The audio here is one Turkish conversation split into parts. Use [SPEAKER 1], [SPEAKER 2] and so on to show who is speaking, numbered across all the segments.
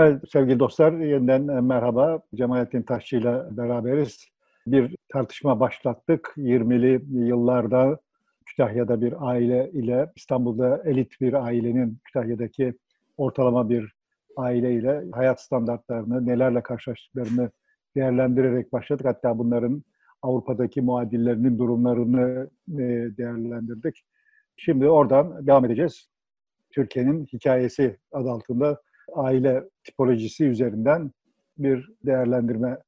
[SPEAKER 1] Evet sevgili dostlar yeniden e, merhaba. Cemalettin Taşçı ile beraberiz. Bir tartışma başlattık. 20'li yıllarda Kütahya'da bir aile ile İstanbul'da elit bir ailenin Kütahya'daki ortalama bir aile ile hayat standartlarını, nelerle karşılaştıklarını değerlendirerek başladık. Hatta bunların Avrupa'daki muadillerinin durumlarını e, değerlendirdik. Şimdi oradan devam edeceğiz. Türkiye'nin hikayesi adı altında aile tipolojisi üzerinden bir değerlendirme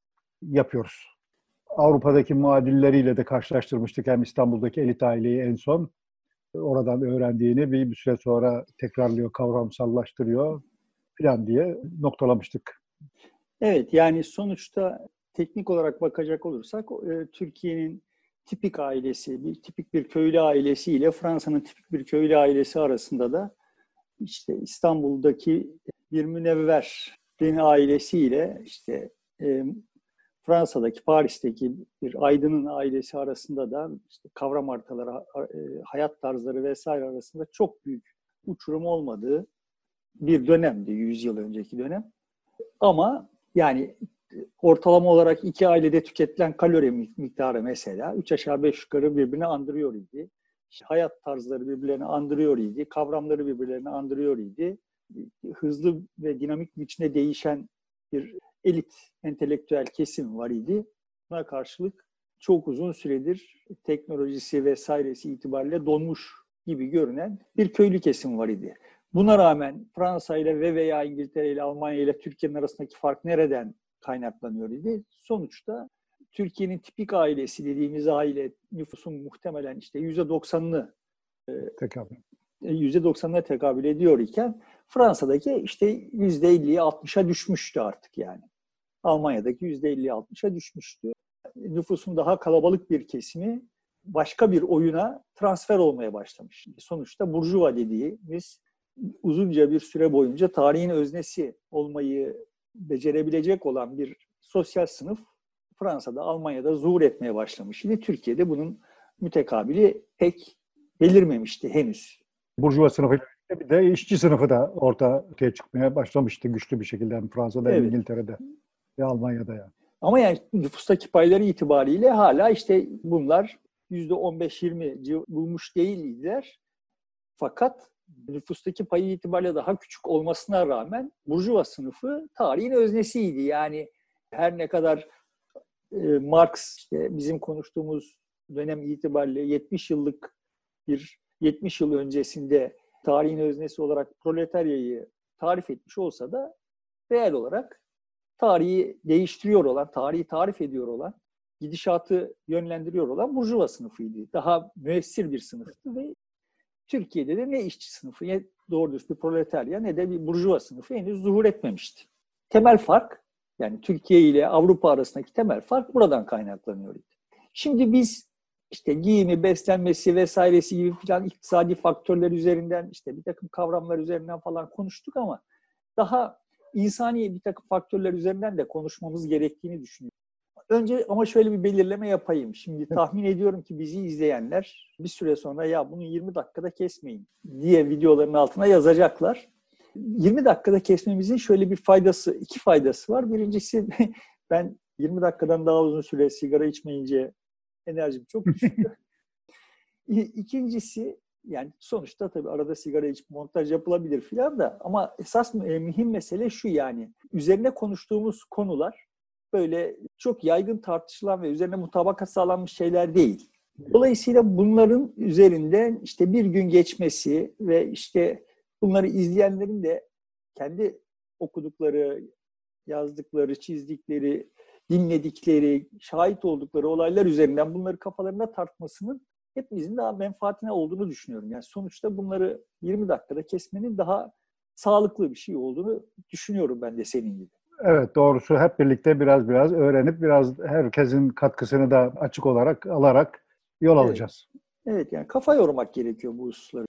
[SPEAKER 1] yapıyoruz. Avrupa'daki muadilleriyle de karşılaştırmıştık. Hem İstanbul'daki elit aileyi en son oradan öğrendiğini bir, bir süre sonra tekrarlıyor, kavramsallaştırıyor falan diye noktalamıştık.
[SPEAKER 2] Evet yani sonuçta teknik olarak bakacak olursak e, Türkiye'nin tipik ailesi, bir tipik bir köylü ailesi ile Fransa'nın tipik bir köylü ailesi arasında da işte İstanbul'daki bir münevverin ailesiyle işte e, Fransa'daki, Paris'teki bir aydının ailesi arasında da işte kavram haritaları, e, hayat tarzları vesaire arasında çok büyük uçurum olmadığı bir dönemdi, 100 yıl önceki dönem. Ama yani ortalama olarak iki ailede tüketilen kalori miktarı mesela üç aşağı beş yukarı birbirini andırıyor idi. İşte hayat tarzları birbirlerini andırıyor idi. Kavramları birbirlerini andırıyor idi. Hızlı ve dinamik biçimde değişen bir elit entelektüel kesim var idi. Buna karşılık çok uzun süredir teknolojisi vesairesi itibariyle donmuş gibi görünen bir köylü kesim var idi. Buna rağmen Fransa ile ve veya İngiltere ile Almanya ile Türkiye'nin arasındaki fark nereden kaynaklanıyor idi? Sonuçta Türkiye'nin tipik ailesi dediğimiz aile nüfusun muhtemelen işte %90'ını tekabül. %90'ına tekabül ediyor iken Fransa'daki işte %50'ye 60'a düşmüştü artık yani. Almanya'daki %50'ye 60'a düşmüştü. Nüfusun daha kalabalık bir kesimi başka bir oyuna transfer olmaya başlamış. Sonuçta Burjuva dediğimiz uzunca bir süre boyunca tarihin öznesi olmayı becerebilecek olan bir sosyal sınıf Fransa'da, Almanya'da zuhur etmeye başlamış. Şimdi Türkiye'de bunun mütekabili pek belirmemişti henüz.
[SPEAKER 1] Burjuva sınıfı bir de işçi sınıfı da ortaya çıkmaya başlamıştı güçlü bir şekilde hem Fransa'da evet. hem İngiltere'de ve Almanya'da yani.
[SPEAKER 2] Ama yani nüfustaki payları itibariyle hala işte bunlar %15-20 bulmuş değildiler. Fakat nüfustaki payı itibariyle daha küçük olmasına rağmen Burjuva sınıfı tarihin öznesiydi. Yani her ne kadar e, Marx işte bizim konuştuğumuz dönem itibariyle 70 yıllık bir 70 yıl öncesinde tarihin öznesi olarak proletaryayı tarif etmiş olsa da reel olarak tarihi değiştiriyor olan, tarihi tarif ediyor olan, gidişatı yönlendiriyor olan burjuva sınıfıydı. Daha müessir bir sınıftı ve Türkiye'de de ne işçi sınıfı, ne doğru bir proletarya ne de bir burjuva sınıfı henüz zuhur etmemişti. Temel fark, yani Türkiye ile Avrupa arasındaki temel fark buradan kaynaklanıyor. Şimdi biz işte giyimi, beslenmesi vesairesi gibi falan iktisadi faktörler üzerinden işte bir takım kavramlar üzerinden falan konuştuk ama daha insani bir takım faktörler üzerinden de konuşmamız gerektiğini düşünüyorum. Önce ama şöyle bir belirleme yapayım. Şimdi tahmin ediyorum ki bizi izleyenler bir süre sonra ya bunu 20 dakikada kesmeyin diye videoların altına yazacaklar. 20 dakikada kesmemizin şöyle bir faydası, iki faydası var. Birincisi ben 20 dakikadan daha uzun süre sigara içmeyince enerjim çok düşüyor. İkincisi yani sonuçta tabii arada sigara içip montaj yapılabilir filan da ama esas e, mühim mesele şu yani üzerine konuştuğumuz konular böyle çok yaygın tartışılan ve üzerine mutabakat sağlanmış şeyler değil. Dolayısıyla bunların üzerinden işte bir gün geçmesi ve işte bunları izleyenlerin de kendi okudukları, yazdıkları, çizdikleri, dinledikleri, şahit oldukları olaylar üzerinden bunları kafalarına tartmasının hepimizin daha menfaatine olduğunu düşünüyorum. Yani sonuçta bunları 20 dakikada kesmenin daha sağlıklı bir şey olduğunu düşünüyorum ben de senin gibi.
[SPEAKER 1] Evet doğrusu hep birlikte biraz biraz öğrenip biraz herkesin katkısını da açık olarak alarak yol
[SPEAKER 2] evet.
[SPEAKER 1] alacağız.
[SPEAKER 2] Evet yani kafa yormak gerekiyor bu hususları.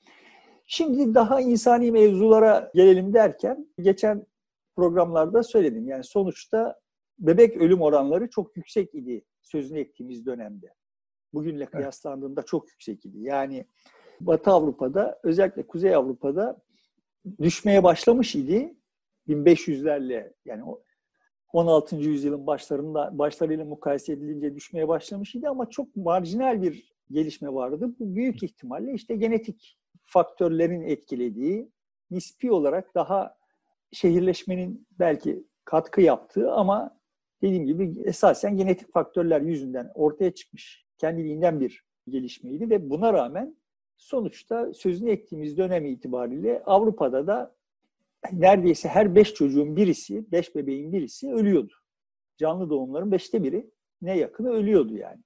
[SPEAKER 2] Şimdi daha insani mevzulara gelelim derken geçen programlarda söyledim. Yani sonuçta bebek ölüm oranları çok yüksek idi sözünü ettiğimiz dönemde. Bugünle kıyaslandığında çok yüksek idi. Yani Batı Avrupa'da özellikle Kuzey Avrupa'da düşmeye başlamış idi 1500'lerle yani 16. yüzyılın başlarında başlarıyla mukayese edilince düşmeye başlamış idi ama çok marjinal bir gelişme vardı. Bu büyük ihtimalle işte genetik faktörlerin etkilediği, nispi olarak daha şehirleşmenin belki katkı yaptığı ama dediğim gibi esasen genetik faktörler yüzünden ortaya çıkmış kendiliğinden bir gelişmeydi ve buna rağmen sonuçta sözünü ettiğimiz dönem itibariyle Avrupa'da da neredeyse her beş çocuğun birisi, beş bebeğin birisi ölüyordu. Canlı doğumların beşte biri ne yakını ölüyordu yani.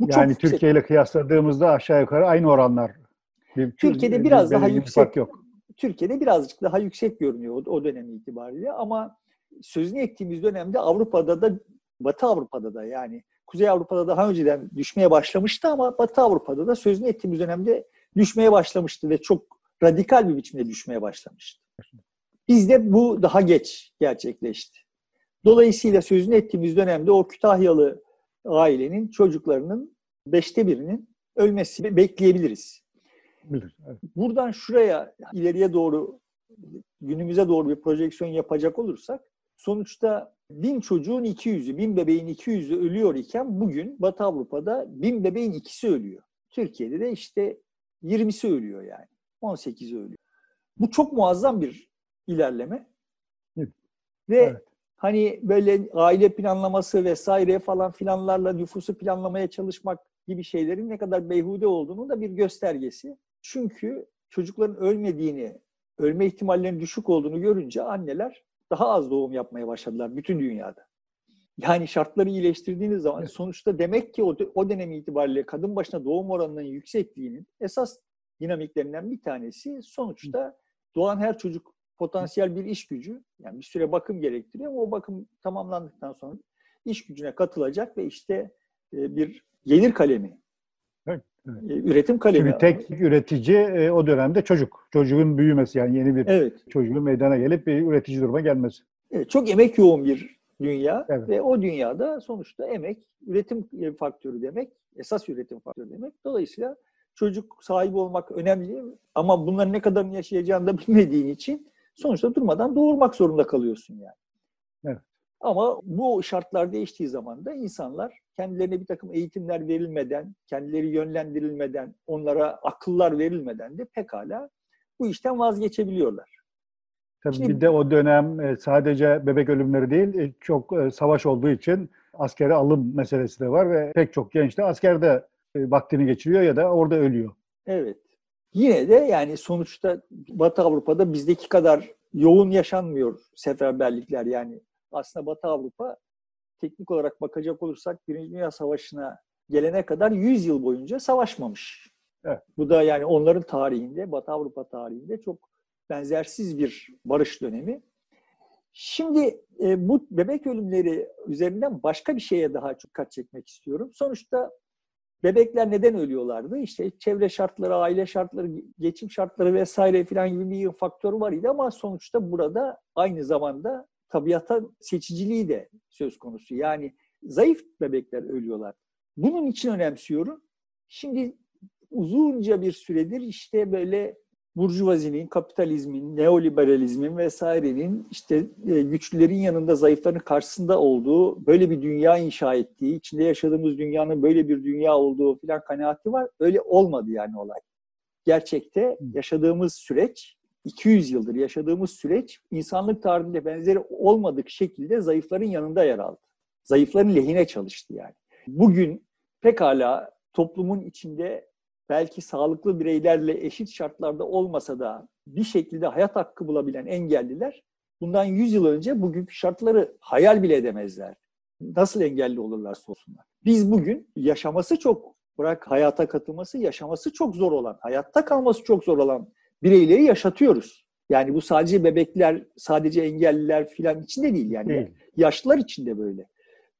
[SPEAKER 1] Bu yani çok Türkiye ile kıyasladığımızda aşağı yukarı aynı oranlar.
[SPEAKER 2] Bir, Türkiye'de biraz daha yüksek yok. Türkiye'de birazcık daha yüksek görünüyor o, o dönem itibariyle ama sözünü ettiğimiz dönemde Avrupa'da da Batı Avrupa'da da yani Kuzey Avrupa'da daha önceden düşmeye başlamıştı ama Batı Avrupa'da da sözünü ettiğimiz dönemde düşmeye başlamıştı ve çok radikal bir biçimde düşmeye başlamıştı. Bizde bu daha geç gerçekleşti. Dolayısıyla sözünü ettiğimiz dönemde o Kütahyalı ailenin çocuklarının beşte birinin ölmesini bekleyebiliriz. Bilir, evet. Buradan şuraya ileriye doğru günümüze doğru bir projeksiyon yapacak olursak sonuçta bin çocuğun 200'ü, bin bebeğin 200'ü ölüyor iken bugün Batı Avrupa'da bin bebeğin ikisi ölüyor. Türkiye'de de işte 20'si ölüyor yani. 18'i ölüyor. Bu çok muazzam bir ilerleme. Evet. Ve evet. hani böyle aile planlaması vesaire falan filanlarla nüfusu planlamaya çalışmak gibi şeylerin ne kadar beyhude olduğunu da bir göstergesi. Çünkü çocukların ölmediğini, ölme ihtimallerinin düşük olduğunu görünce anneler daha az doğum yapmaya başladılar bütün dünyada. Yani şartları iyileştirdiğiniz zaman evet. sonuçta demek ki o, o dönem itibariyle kadın başına doğum oranının yüksekliğinin esas dinamiklerinden bir tanesi sonuçta doğan her çocuk potansiyel bir iş gücü. Yani bir süre bakım gerektiriyor ama o bakım tamamlandıktan sonra iş gücüne katılacak ve işte e, bir gelir kalemi Evet, evet. E, üretim kalemi.
[SPEAKER 1] Çünkü tek üretici e, o dönemde çocuk. Çocuğun büyümesi yani yeni bir evet. çocuğun meydana gelip bir üretici duruma gelmesi.
[SPEAKER 2] Evet, çok emek yoğun bir dünya evet. ve o dünyada sonuçta emek üretim faktörü demek, esas üretim faktörü demek. Dolayısıyla çocuk sahibi olmak önemli ama bunların ne kadarını yaşayacağını da bilmediğin için sonuçta durmadan doğurmak zorunda kalıyorsun yani. Evet. Ama bu şartlar değiştiği zaman da insanlar kendilerine bir takım eğitimler verilmeden, kendileri yönlendirilmeden, onlara akıllar verilmeden de pekala bu işten vazgeçebiliyorlar.
[SPEAKER 1] Tabii Şimdi, bir de o dönem e, sadece bebek ölümleri değil, e, çok e, savaş olduğu için askere alım meselesi de var ve pek çok genç de askerde vaktini geçiriyor ya da orada ölüyor.
[SPEAKER 2] Evet. Yine de yani sonuçta Batı Avrupa'da bizdeki kadar yoğun yaşanmıyor seferberlikler yani. Aslında Batı Avrupa teknik olarak bakacak olursak Birinci Dünya Savaşı'na gelene kadar 100 yıl boyunca savaşmamış. Evet. Bu da yani onların tarihinde, Batı Avrupa tarihinde çok benzersiz bir barış dönemi. Şimdi e, bu bebek ölümleri üzerinden başka bir şeye daha çok kat çekmek istiyorum. Sonuçta bebekler neden ölüyorlardı? İşte çevre şartları, aile şartları, geçim şartları vesaire filan gibi bir faktör var idi ama sonuçta burada aynı zamanda tabiata seçiciliği de söz konusu. Yani zayıf bebekler ölüyorlar. Bunun için önemsiyorum. Şimdi uzunca bir süredir işte böyle burjuvazinin, kapitalizmin, neoliberalizmin vesairenin işte e, güçlülerin yanında zayıfların karşısında olduğu, böyle bir dünya inşa ettiği, içinde yaşadığımız dünyanın böyle bir dünya olduğu filan kanaati var. Öyle olmadı yani olay. Gerçekte yaşadığımız süreç 200 yıldır yaşadığımız süreç insanlık tarihinde benzeri olmadık şekilde zayıfların yanında yer aldı. Zayıfların lehine çalıştı yani. Bugün pekala toplumun içinde belki sağlıklı bireylerle eşit şartlarda olmasa da bir şekilde hayat hakkı bulabilen engelliler bundan 100 yıl önce bugünkü şartları hayal bile edemezler. Nasıl engelli olurlarsa olsunlar. Biz bugün yaşaması çok, bırak hayata katılması, yaşaması çok zor olan, hayatta kalması çok zor olan bireyleri yaşatıyoruz. Yani bu sadece bebekler, sadece engelliler filan için de değil yani. Değil. Yaşlılar için de böyle.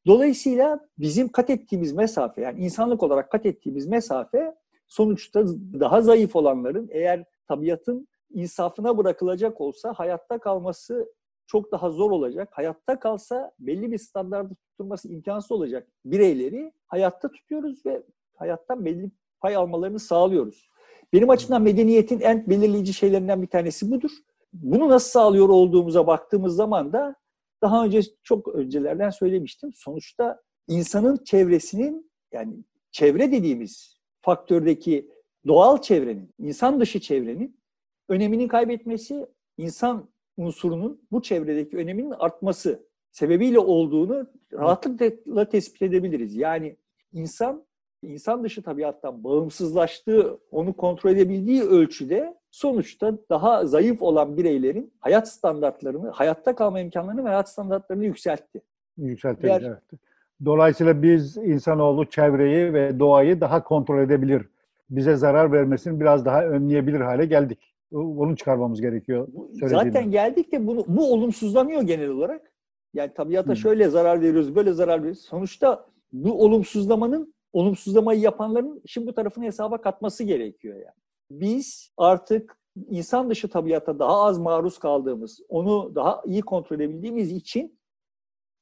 [SPEAKER 2] Dolayısıyla bizim kat ettiğimiz mesafe, yani insanlık olarak kat ettiğimiz mesafe sonuçta daha zayıf olanların eğer tabiatın insafına bırakılacak olsa hayatta kalması çok daha zor olacak. Hayatta kalsa belli bir standarda tutturması imkansız olacak bireyleri hayatta tutuyoruz ve hayattan belli pay almalarını sağlıyoruz. Benim açımdan medeniyetin en belirleyici şeylerinden bir tanesi budur. Bunu nasıl sağlıyor olduğumuza baktığımız zaman da daha önce çok öncelerden söylemiştim. Sonuçta insanın çevresinin yani çevre dediğimiz faktördeki doğal çevrenin, insan dışı çevrenin önemini kaybetmesi, insan unsurunun bu çevredeki öneminin artması sebebiyle olduğunu rahatlıkla tespit edebiliriz. Yani insan insan dışı tabiattan bağımsızlaştığı, onu kontrol edebildiği ölçüde sonuçta daha zayıf olan bireylerin hayat standartlarını, hayatta kalma imkanlarını ve hayat standartlarını yükseltti.
[SPEAKER 1] Yükseltti, Diğer, evet. Dolayısıyla biz insanoğlu çevreyi ve doğayı daha kontrol edebilir, bize zarar vermesini biraz daha önleyebilir hale geldik. Onu çıkarmamız gerekiyor.
[SPEAKER 2] Zaten geldik de bunu, bu olumsuzlanıyor genel olarak. Yani tabiata hmm. şöyle zarar veriyoruz, böyle zarar veriyoruz. Sonuçta bu olumsuzlamanın, olumsuzlamayı yapanların işin bu tarafını hesaba katması gerekiyor yani. Biz artık insan dışı tabiata daha az maruz kaldığımız, onu daha iyi kontrol edebildiğimiz için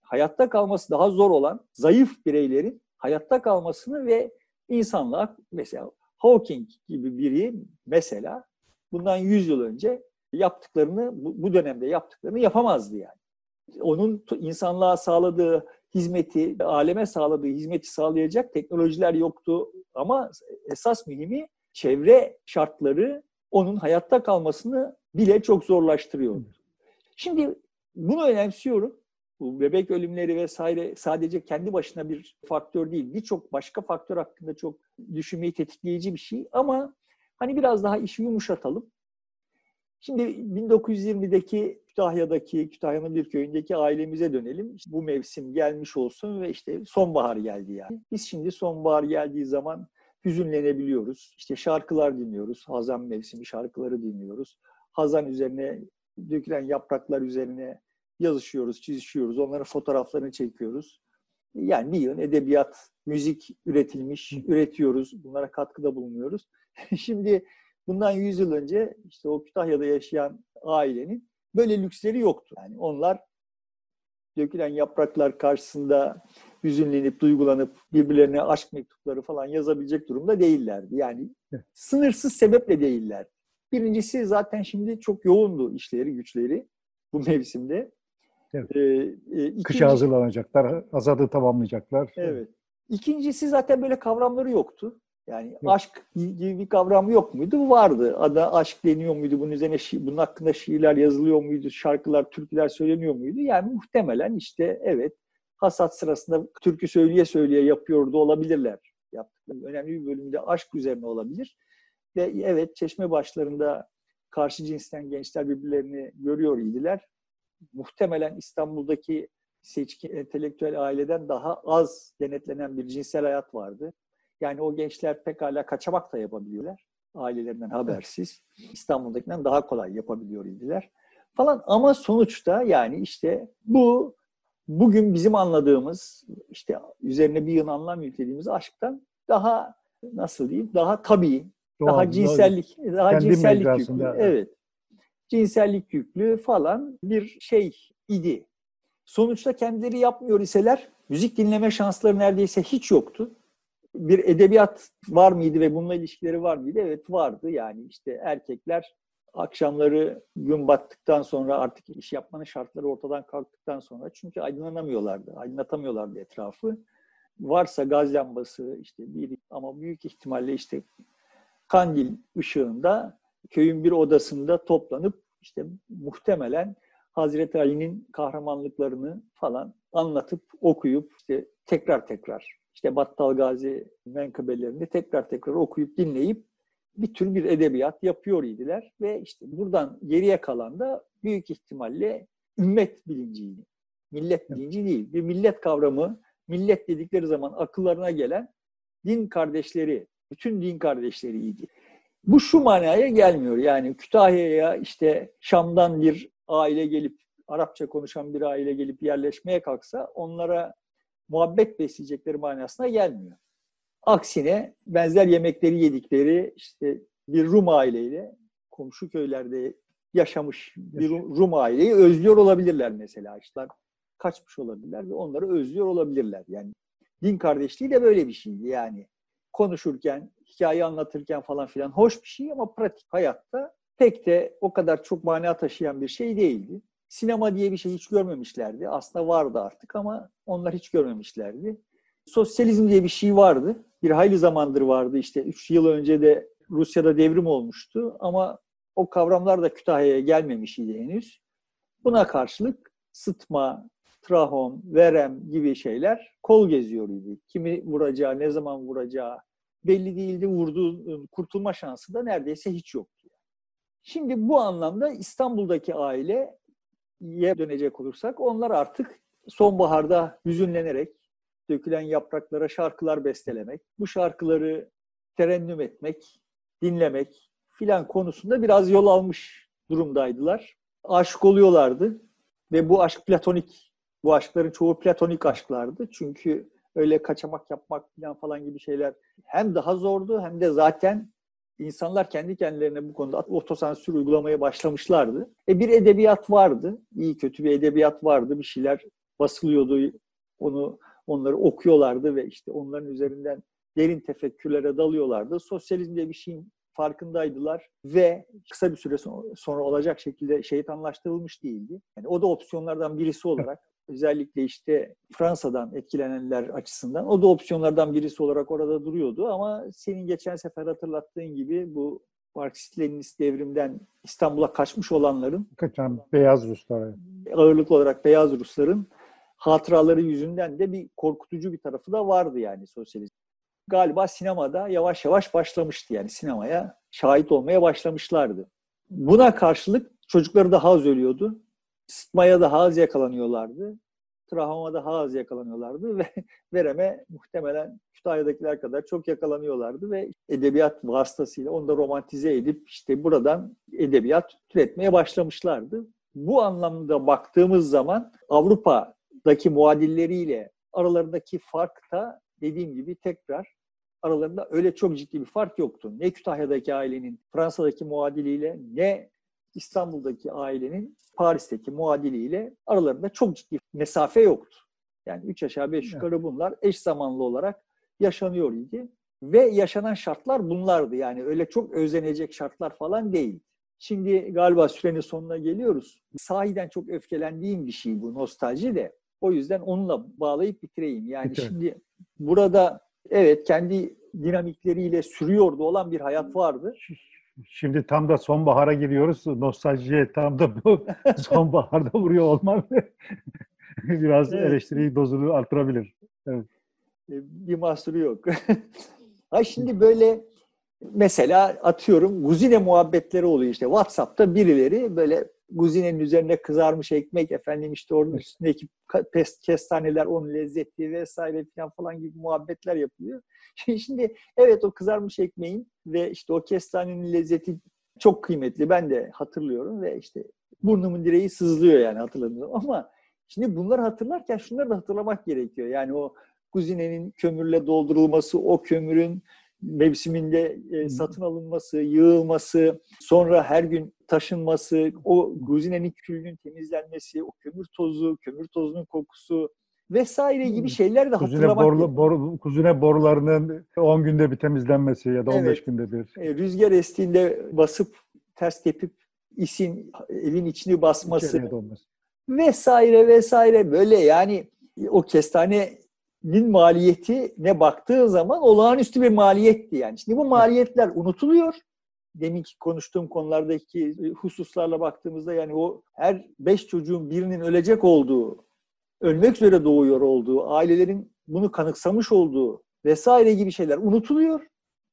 [SPEAKER 2] hayatta kalması daha zor olan zayıf bireylerin hayatta kalmasını ve insanlığa mesela Hawking gibi biri mesela bundan 100 yıl önce yaptıklarını, bu dönemde yaptıklarını yapamazdı yani. Onun insanlığa sağladığı hizmeti, aleme sağladığı hizmeti sağlayacak teknolojiler yoktu. Ama esas mühimi çevre şartları onun hayatta kalmasını bile çok zorlaştırıyor. Şimdi bunu önemsiyorum. Bu bebek ölümleri vesaire sadece kendi başına bir faktör değil. Birçok başka faktör hakkında çok düşünmeyi tetikleyici bir şey. Ama hani biraz daha işi yumuşatalım. Şimdi 1920'deki Kütahya'daki, Kütahya'nın bir köyündeki ailemize dönelim. İşte bu mevsim gelmiş olsun ve işte sonbahar geldi yani. Biz şimdi sonbahar geldiği zaman hüzünlenebiliyoruz. İşte şarkılar dinliyoruz. Hazan mevsimi şarkıları dinliyoruz. Hazan üzerine dökülen yapraklar üzerine yazışıyoruz, çizişiyoruz. Onların fotoğraflarını çekiyoruz. Yani bir yıl edebiyat, müzik üretilmiş, üretiyoruz. Bunlara katkıda bulunuyoruz. Şimdi bundan 100 yıl önce işte o Kütahya'da yaşayan ailenin böyle lüksleri yoktu. Yani onlar dökülen yapraklar karşısında hüzünlenip, duygulanıp birbirlerine aşk mektupları falan yazabilecek durumda değillerdi. Yani sınırsız sebeple değiller. Birincisi zaten şimdi çok yoğundu işleri, güçleri bu mevsimde.
[SPEAKER 1] Evet. Ee, e, ikinci, Kışa hazırlanacaklar, azadı tamamlayacaklar.
[SPEAKER 2] Evet. İkincisi zaten böyle kavramları yoktu. Yani Yok. aşk gibi bir kavram yok muydu? Vardı. Ada aşk deniyor muydu? Bunun üzerine şi- bunun hakkında şiirler yazılıyor muydu? Şarkılar, türküler söyleniyor muydu? Yani muhtemelen işte evet hasat sırasında türkü söyleye söyleye yapıyordu olabilirler. Yaptıkları önemli bir bölümde aşk üzerine olabilir. Ve evet çeşme başlarında karşı cinsten gençler birbirlerini görüyor idiler. Muhtemelen İstanbul'daki seçkin entelektüel aileden daha az denetlenen bir cinsel hayat vardı. Yani o gençler pekala kaçamak da yapabiliyorlar. Ailelerinden habersiz. İstanbul'dakinden daha kolay yapabiliyor idiler. Falan ama sonuçta yani işte bu bugün bizim anladığımız işte üzerine bir yıl anlam yüklediğimiz aşktan daha nasıl diyeyim daha tabii, Doğal, daha cinsellik, doğru. daha Kendi cinsellik yüklü. Evet. Cinsellik yüklü falan bir şey idi. Sonuçta kendileri yapmıyor iseler müzik dinleme şansları neredeyse hiç yoktu. Bir edebiyat var mıydı ve bununla ilişkileri var mıydı? Evet vardı. Yani işte erkekler akşamları gün battıktan sonra artık iş yapmanın şartları ortadan kalktıktan sonra çünkü aydınlanamıyorlardı, aydınlatamıyorlardı etrafı. Varsa gaz lambası işte bir ama büyük ihtimalle işte kandil ışığında köyün bir odasında toplanıp işte muhtemelen Hazreti Ali'nin kahramanlıklarını falan anlatıp okuyup işte tekrar tekrar işte Battal Gazi menkıbelerini tekrar tekrar okuyup dinleyip bir tür bir edebiyat yapıyor idiler ve işte buradan geriye kalan da büyük ihtimalle ümmet bilinciydi. Millet bilinci değil. Bir millet kavramı, millet dedikleri zaman akıllarına gelen din kardeşleri, bütün din kardeşleriydi. Bu şu manaya gelmiyor. Yani Kütahya'ya işte Şam'dan bir aile gelip, Arapça konuşan bir aile gelip yerleşmeye kalksa onlara muhabbet besleyecekleri manasına gelmiyor. Aksine benzer yemekleri yedikleri işte bir Rum aileyle komşu köylerde yaşamış bir Rum aileyi özlüyor olabilirler mesela. İşte kaçmış olabilirler ve onları özlüyor olabilirler. Yani din kardeşliği de böyle bir şeydi yani. Konuşurken, hikaye anlatırken falan filan hoş bir şey ama pratik hayatta pek de o kadar çok mana taşıyan bir şey değildi. Sinema diye bir şey hiç görmemişlerdi. Aslında vardı artık ama onlar hiç görmemişlerdi. Sosyalizm diye bir şey vardı. Bir hayli zamandır vardı. İşte 3 yıl önce de Rusya'da devrim olmuştu ama o kavramlar da Kütahya'ya gelmemiş idi henüz. Buna karşılık sıtma, trahom, verem gibi şeyler kol geziyor idi. Kimi vuracağı, ne zaman vuracağı belli değildi. Vurduğu, kurtulma şansı da neredeyse hiç yoktu. Şimdi bu anlamda İstanbul'daki aileye dönecek olursak onlar artık sonbaharda hüzünlenerek dökülen yapraklara şarkılar bestelemek, bu şarkıları terennüm etmek, dinlemek filan konusunda biraz yol almış durumdaydılar. Aşık oluyorlardı ve bu aşk platonik, bu aşkların çoğu platonik aşklardı. Çünkü öyle kaçamak yapmak falan falan gibi şeyler hem daha zordu hem de zaten insanlar kendi kendilerine bu konuda otosansür uygulamaya başlamışlardı. E bir edebiyat vardı. iyi kötü bir edebiyat vardı. Bir şeyler basılıyordu. Onu onları okuyorlardı ve işte onların üzerinden derin tefekkürlere dalıyorlardı. Sosyalizm diye bir şeyin farkındaydılar ve kısa bir süre sonra olacak şekilde şeytanlaştırılmış değildi. Yani o da opsiyonlardan birisi olarak özellikle işte Fransa'dan etkilenenler açısından o da opsiyonlardan birisi olarak orada duruyordu ama senin geçen sefer hatırlattığın gibi bu Marksist-Leninist devrimden İstanbul'a kaçmış olanların
[SPEAKER 1] kaçan beyaz Ruslar
[SPEAKER 2] ağırlıklı olarak beyaz Rusların hatıraları yüzünden de bir korkutucu bir tarafı da vardı yani sosyalizm. Galiba sinemada yavaş yavaş başlamıştı yani sinemaya şahit olmaya başlamışlardı. Buna karşılık çocukları daha az ölüyordu. Sıtmaya daha az yakalanıyorlardı. Trahoma daha az yakalanıyorlardı ve vereme muhtemelen Kütahya'dakiler kadar çok yakalanıyorlardı ve edebiyat vasıtasıyla onu da romantize edip işte buradan edebiyat türetmeye başlamışlardı. Bu anlamda baktığımız zaman Avrupa'daki muadilleriyle aralarındaki fark da dediğim gibi tekrar aralarında öyle çok ciddi bir fark yoktu. Ne Kütahya'daki ailenin Fransa'daki muadiliyle ne İstanbul'daki ailenin Paris'teki muadiliyle aralarında çok ciddi mesafe yoktu. Yani üç aşağı beş yukarı bunlar eş zamanlı olarak yaşanıyor idi. Ve yaşanan şartlar bunlardı. Yani öyle çok özenecek şartlar falan değil. Şimdi galiba sürenin sonuna geliyoruz. Sahiden çok öfkelendiğim bir şey bu nostalji de. O yüzden onunla bağlayıp bitireyim. Yani Bitir. şimdi burada evet kendi dinamikleriyle sürüyordu olan bir hayat vardı.
[SPEAKER 1] Şimdi tam da sonbahara giriyoruz. Nostaljiye tam da bu sonbaharda vuruyor olmam biraz evet. eleştiri dozunu artırabilir. Evet.
[SPEAKER 2] E, bir mahsuru yok. ha şimdi böyle mesela atıyorum guzine muhabbetleri oluyor işte WhatsApp'ta birileri böyle guzinenin üzerine kızarmış ekmek efendim işte onun üstündeki pest, kestaneler onun lezzetli vesaire falan falan gibi muhabbetler yapılıyor. Şimdi evet o kızarmış ekmeğin ve işte o kestanenin lezzeti çok kıymetli. Ben de hatırlıyorum ve işte burnumun direği sızlıyor yani hatırlamıyorum. Ama şimdi bunları hatırlarken şunları da hatırlamak gerekiyor. Yani o kuzinenin kömürle doldurulması, o kömürün mevsiminde e, satın alınması, yığılması, sonra her gün taşınması, o kuzinenin külünün temizlenmesi, o kömür tozu, kömür tozunun kokusu, vesaire gibi şeyler de kuzine hatırlamak
[SPEAKER 1] borlu, bor, Kuzine borularının 10 günde bir temizlenmesi ya da 15 evet, günde bir.
[SPEAKER 2] E, rüzgar estiğinde basıp ters tepip isin evin içini basması vesaire vesaire. Böyle yani o kestanenin maliyeti ne baktığı zaman olağanüstü bir maliyetti yani. Şimdi bu maliyetler unutuluyor. Deminki konuştuğum konulardaki hususlarla baktığımızda yani o her beş çocuğun birinin ölecek olduğu ölmek üzere doğuyor olduğu, ailelerin bunu kanıksamış olduğu vesaire gibi şeyler unutuluyor.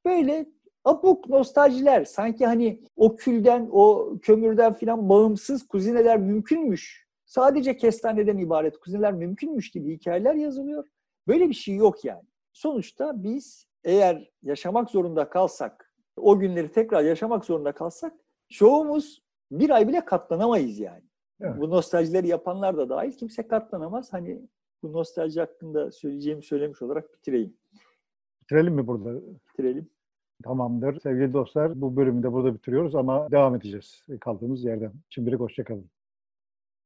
[SPEAKER 2] Böyle abuk nostaljiler sanki hani o külden, o kömürden filan bağımsız kuzineler mümkünmüş. Sadece kestaneden ibaret kuzineler mümkünmüş gibi hikayeler yazılıyor. Böyle bir şey yok yani. Sonuçta biz eğer yaşamak zorunda kalsak, o günleri tekrar yaşamak zorunda kalsak çoğumuz bir ay bile katlanamayız yani. Evet. Bu nostaljileri yapanlar da dahil kimse katlanamaz. Hani bu nostalji hakkında söyleyeceğimi söylemiş olarak bitireyim.
[SPEAKER 1] Bitirelim mi burada?
[SPEAKER 2] Bitirelim.
[SPEAKER 1] Tamamdır. Sevgili dostlar bu bölümü de burada bitiriyoruz ama devam edeceğiz kaldığımız yerden. Şimdilik hoşçakalın.